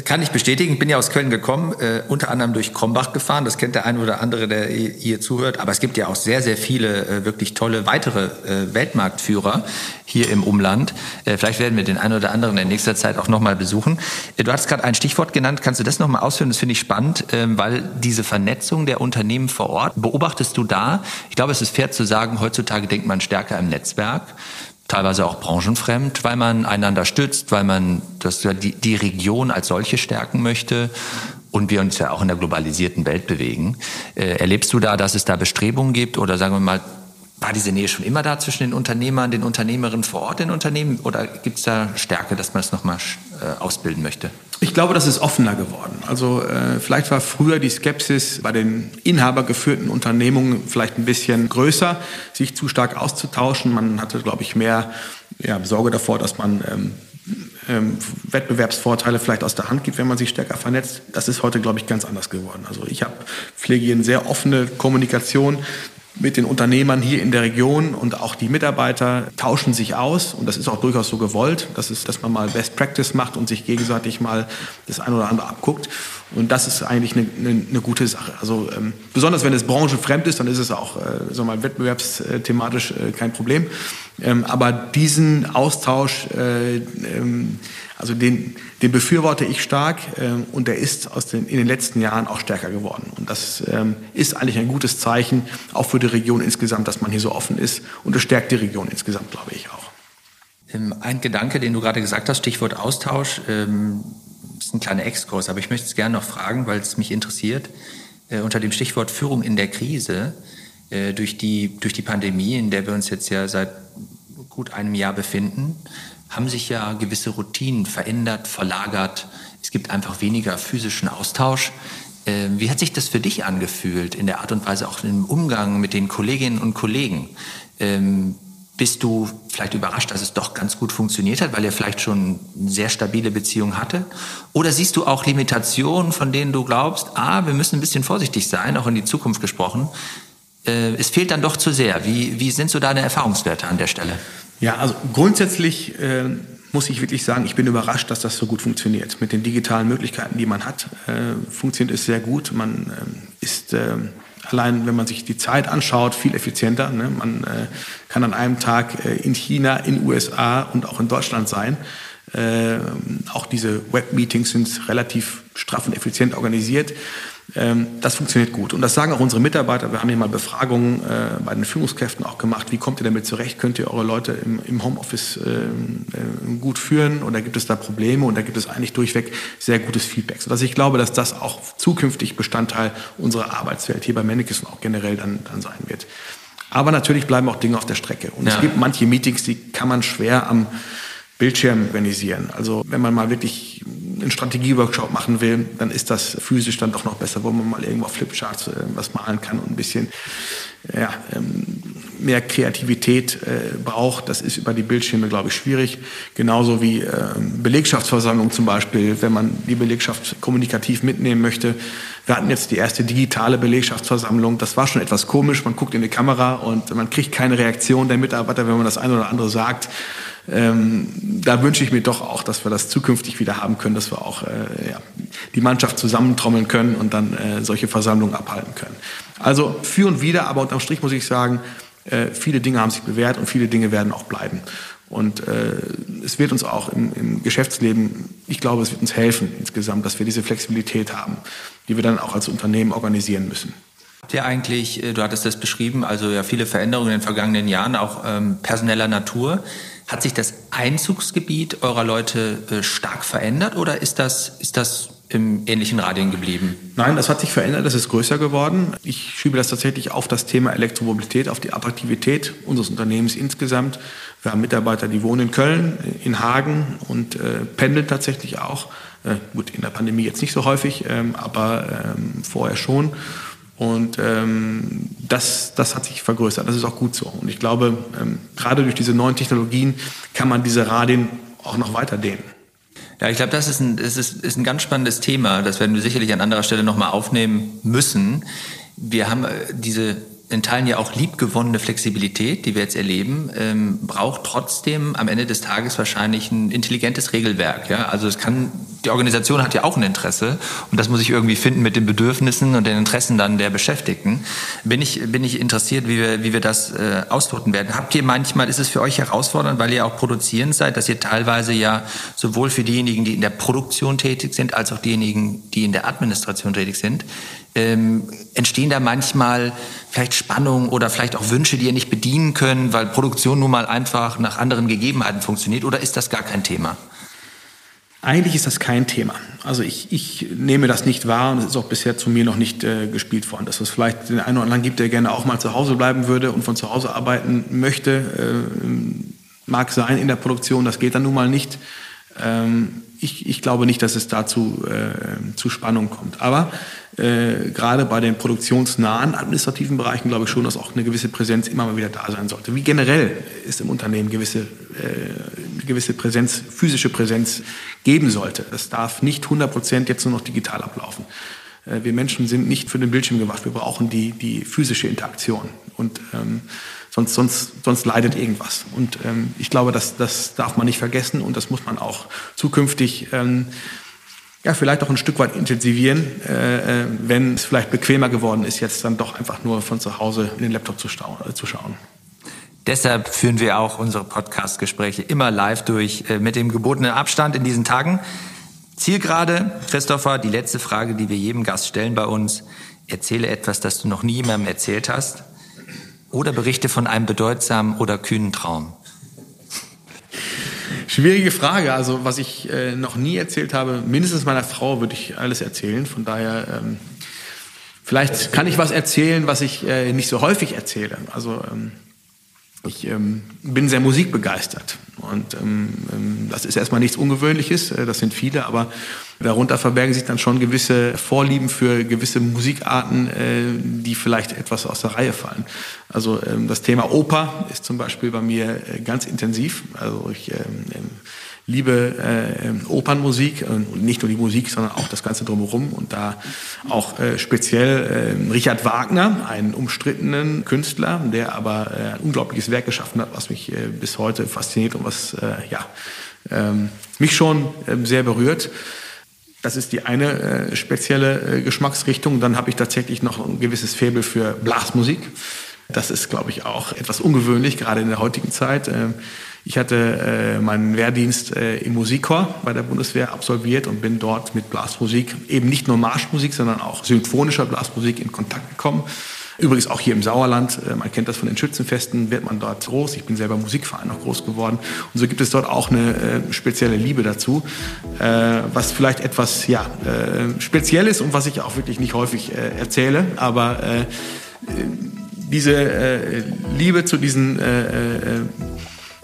Speaker 3: Kann ich bestätigen, bin ja aus Köln gekommen, äh, unter anderem durch Krombach gefahren. Das kennt der eine oder andere, der hier zuhört. Aber es gibt ja auch sehr, sehr viele äh, wirklich tolle weitere äh, Weltmarktführer hier im Umland. Äh, vielleicht werden wir den einen oder anderen in nächster Zeit auch nochmal besuchen. Äh, du hast gerade ein Stichwort genannt. Kannst du das nochmal ausführen? Das finde ich spannend, ähm, weil diese Vernetzung der Unternehmen vor Ort, beobachtest du da? Ich glaube, es ist fair zu sagen, heutzutage denkt man stärker im Netzwerk teilweise auch branchenfremd, weil man einander stützt, weil man das, die, die Region als solche stärken möchte und wir uns ja auch in der globalisierten Welt bewegen. Äh, erlebst du da, dass es da Bestrebungen gibt oder sagen wir mal, war diese Nähe schon immer da zwischen den Unternehmern, den Unternehmerinnen vor Ort, den Unternehmen oder gibt es da Stärke, dass man es nochmal äh, ausbilden möchte?
Speaker 1: Ich glaube, das ist offener geworden. Also äh, vielleicht war früher die Skepsis bei den inhabergeführten Unternehmungen vielleicht ein bisschen größer, sich zu stark auszutauschen. Man hatte, glaube ich, mehr ja, Sorge davor, dass man ähm, ähm, Wettbewerbsvorteile vielleicht aus der Hand gibt, wenn man sich stärker vernetzt. Das ist heute, glaube ich, ganz anders geworden. Also ich habe pflege hier eine sehr offene Kommunikation mit den Unternehmern hier in der Region und auch die Mitarbeiter tauschen sich aus und das ist auch durchaus so gewollt, dass, es, dass man mal Best Practice macht und sich gegenseitig mal das eine oder andere abguckt und das ist eigentlich eine, eine, eine gute Sache. Also ähm, besonders wenn es branchenfremd ist, dann ist es auch äh, so mal wettbewerbsthematisch äh, kein Problem. Ähm, aber diesen Austausch, äh, ähm, also den, den befürworte ich stark äh, und der ist aus den, in den letzten Jahren auch stärker geworden. Und das ähm, ist eigentlich ein gutes Zeichen, auch für die Region insgesamt, dass man hier so offen ist. Und es stärkt die Region insgesamt, glaube ich auch.
Speaker 3: Ähm, ein Gedanke, den du gerade gesagt hast, Stichwort Austausch, ähm, ist ein kleiner Exkurs, aber ich möchte es gerne noch fragen, weil es mich interessiert. Äh, unter dem Stichwort Führung in der Krise, äh, durch, die, durch die Pandemie, in der wir uns jetzt ja seit gut einem Jahr befinden, haben sich ja gewisse Routinen verändert, verlagert. Es gibt einfach weniger physischen Austausch. Ähm, wie hat sich das für dich angefühlt in der Art und Weise auch im Umgang mit den Kolleginnen und Kollegen? Ähm, bist du vielleicht überrascht, dass es doch ganz gut funktioniert hat, weil ihr vielleicht schon eine sehr stabile Beziehung hatte? Oder siehst du auch Limitationen, von denen du glaubst, ah, wir müssen ein bisschen vorsichtig sein, auch in die Zukunft gesprochen? Äh, es fehlt dann doch zu sehr. Wie, wie sind so deine Erfahrungswerte an der Stelle?
Speaker 1: Ja, also grundsätzlich äh, muss ich wirklich sagen, ich bin überrascht, dass das so gut funktioniert. Mit den digitalen Möglichkeiten, die man hat, äh, funktioniert es sehr gut. Man äh, ist äh, allein, wenn man sich die Zeit anschaut, viel effizienter. Ne? Man äh, kann an einem Tag äh, in China, in USA und auch in Deutschland sein. Auch diese Web-Meetings sind relativ straff und effizient organisiert. Ähm, das funktioniert gut. Und das sagen auch unsere Mitarbeiter. Wir haben hier mal Befragungen äh, bei den Führungskräften auch gemacht. Wie kommt ihr damit zurecht? Könnt ihr eure Leute im, Homeoffice äh, äh, gut führen? Oder gibt es da Probleme? Und da gibt es eigentlich durchweg sehr gutes Feedback. Sodass ich glaube, dass das auch zukünftig Bestandteil unserer Arbeitswelt hier bei Mennekes und auch generell dann, dann sein wird. Aber natürlich bleiben auch Dinge auf der Strecke. Und ja. es gibt manche Meetings, die kann man schwer am Bildschirm organisieren. Also wenn man mal wirklich einen Strategieworkshop machen will, dann ist das physisch dann doch noch besser, wo man mal irgendwo auf Flipcharts äh, was malen kann und ein bisschen ja, ähm, mehr Kreativität äh, braucht. Das ist über die Bildschirme, glaube ich, schwierig. Genauso wie äh, Belegschaftsversammlung zum Beispiel, wenn man die Belegschaft kommunikativ mitnehmen möchte. Wir hatten jetzt die erste digitale Belegschaftsversammlung. Das war schon etwas komisch. Man guckt in die Kamera und man kriegt keine Reaktion der Mitarbeiter, wenn man das eine oder andere sagt. Ähm, da wünsche ich mir doch auch, dass wir das zukünftig wieder haben können, dass wir auch äh, ja, die Mannschaft zusammentrommeln können und dann äh, solche Versammlungen abhalten können. Also für und wieder, aber unterm Strich muss ich sagen, äh, viele Dinge haben sich bewährt und viele Dinge werden auch bleiben. Und äh, es wird uns auch im, im Geschäftsleben, ich glaube, es wird uns helfen insgesamt, dass wir diese Flexibilität haben, die wir dann auch als Unternehmen organisieren müssen.
Speaker 3: Habt ihr eigentlich, äh, du hattest das beschrieben, also ja viele Veränderungen in den vergangenen Jahren, auch ähm, personeller Natur. Hat sich das Einzugsgebiet eurer Leute äh, stark verändert oder ist das, ist das im ähnlichen Radien geblieben?
Speaker 1: Nein, das hat sich verändert, das ist größer geworden. Ich schiebe das tatsächlich auf das Thema Elektromobilität, auf die Attraktivität unseres Unternehmens insgesamt. Wir haben Mitarbeiter, die wohnen in Köln, in Hagen und äh, pendeln tatsächlich auch. Äh, gut, in der Pandemie jetzt nicht so häufig, ähm, aber ähm, vorher schon. Und ähm, das, das hat sich vergrößert. Das ist auch gut so. Und ich glaube, ähm, gerade durch diese neuen Technologien kann man diese Radien auch noch weiter dehnen.
Speaker 3: Ja, ich glaube, das, ist ein, das ist, ist ein ganz spannendes Thema. Das werden wir sicherlich an anderer Stelle nochmal aufnehmen müssen. Wir haben äh, diese in Teilen ja auch liebgewonnene Flexibilität, die wir jetzt erleben, ähm, braucht trotzdem am Ende des Tages wahrscheinlich ein intelligentes Regelwerk. Ja? Also es kann, die Organisation hat ja auch ein Interesse und das muss ich irgendwie finden mit den Bedürfnissen und den Interessen dann der Beschäftigten. Bin ich, bin ich interessiert, wie wir, wie wir das äh, ausloten werden. Habt ihr manchmal, ist es für euch herausfordernd, weil ihr auch produzierend seid, dass ihr teilweise ja sowohl für diejenigen, die in der Produktion tätig sind, als auch diejenigen, die in der Administration tätig sind, ähm, entstehen da manchmal vielleicht Spannungen oder vielleicht auch Wünsche, die ihr nicht bedienen können, weil Produktion nun mal einfach nach anderen Gegebenheiten funktioniert? Oder ist das gar kein Thema?
Speaker 1: Eigentlich ist das kein Thema. Also ich, ich nehme das nicht wahr und es ist auch bisher zu mir noch nicht äh, gespielt worden. Dass es vielleicht den einen oder anderen gibt, der gerne auch mal zu Hause bleiben würde und von zu Hause arbeiten möchte, äh, mag sein in der Produktion, das geht dann nun mal nicht. Ähm, ich, ich glaube nicht, dass es dazu äh, zu Spannung kommt. Aber äh, gerade bei den produktionsnahen administrativen Bereichen glaube ich schon, dass auch eine gewisse Präsenz immer mal wieder da sein sollte. Wie generell ist im Unternehmen gewisse, äh, gewisse Präsenz, physische Präsenz geben sollte. Das darf nicht 100 Prozent jetzt nur noch digital ablaufen. Äh, wir Menschen sind nicht für den Bildschirm gemacht. Wir brauchen die, die physische Interaktion. Und ähm, sonst, sonst, sonst leidet irgendwas. Und ähm, ich glaube, das, das darf man nicht vergessen und das muss man auch zukünftig ähm, ja, vielleicht auch ein Stück weit intensivieren, äh, äh, wenn es vielleicht bequemer geworden ist, jetzt dann doch einfach nur von zu Hause in den Laptop zu, äh, zu schauen.
Speaker 3: Deshalb führen wir auch unsere Podcast-Gespräche immer live durch äh, mit dem gebotenen Abstand in diesen Tagen. Zielgerade, Christopher, die letzte Frage, die wir jedem Gast stellen bei uns. Erzähle etwas, das du noch nie jemandem erzählt hast. Oder berichte von einem bedeutsamen oder kühnen Traum.
Speaker 1: Schwierige Frage. Also was ich äh, noch nie erzählt habe, mindestens meiner Frau würde ich alles erzählen. Von daher, ähm, vielleicht kann ich was erzählen, was ich äh, nicht so häufig erzähle. Also ähm, ich ähm, bin sehr musikbegeistert und ähm, ähm, das ist erstmal nichts Ungewöhnliches, äh, das sind viele, aber darunter verbergen sich dann schon gewisse Vorlieben für gewisse Musikarten, äh, die vielleicht etwas aus der Reihe fallen. Also ähm, das Thema Oper ist zum Beispiel bei mir äh, ganz intensiv. Also ich ähm, ähm liebe äh, Opernmusik und nicht nur die Musik, sondern auch das Ganze drumherum und da auch äh, speziell äh, Richard Wagner, einen umstrittenen Künstler, der aber äh, ein unglaubliches Werk geschaffen hat, was mich äh, bis heute fasziniert und was äh, ja ähm, mich schon äh, sehr berührt. Das ist die eine äh, spezielle äh, Geschmacksrichtung. Dann habe ich tatsächlich noch ein gewisses Faible für Blasmusik. Das ist, glaube ich, auch etwas ungewöhnlich, gerade in der heutigen Zeit. Äh, ich hatte äh, meinen Wehrdienst äh, im Musikchor bei der Bundeswehr absolviert und bin dort mit Blasmusik, eben nicht nur Marschmusik, sondern auch symphonischer Blasmusik in Kontakt gekommen. Übrigens auch hier im Sauerland, äh, man kennt das von den Schützenfesten, wird man dort groß. Ich bin selber Musikverein noch groß geworden. Und so gibt es dort auch eine äh, spezielle Liebe dazu, äh, was vielleicht etwas ja, äh, speziell ist und was ich auch wirklich nicht häufig äh, erzähle. Aber äh, diese äh, Liebe zu diesen äh, äh,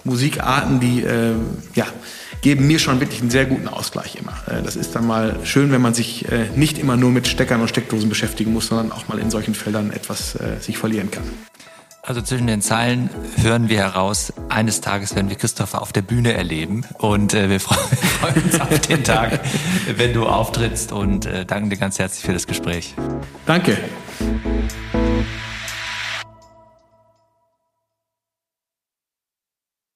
Speaker 1: Musikarten, die äh, ja, geben mir schon wirklich einen sehr guten Ausgleich immer. Äh, das ist dann mal schön, wenn man sich äh, nicht immer nur mit Steckern und Steckdosen beschäftigen muss, sondern auch mal in solchen Feldern etwas äh, sich verlieren kann.
Speaker 3: Also zwischen den Zeilen hören wir heraus, eines Tages werden wir Christopher auf der Bühne erleben und äh, wir freuen uns auf den Tag, wenn du auftrittst und äh, danken dir ganz herzlich für das Gespräch.
Speaker 1: Danke.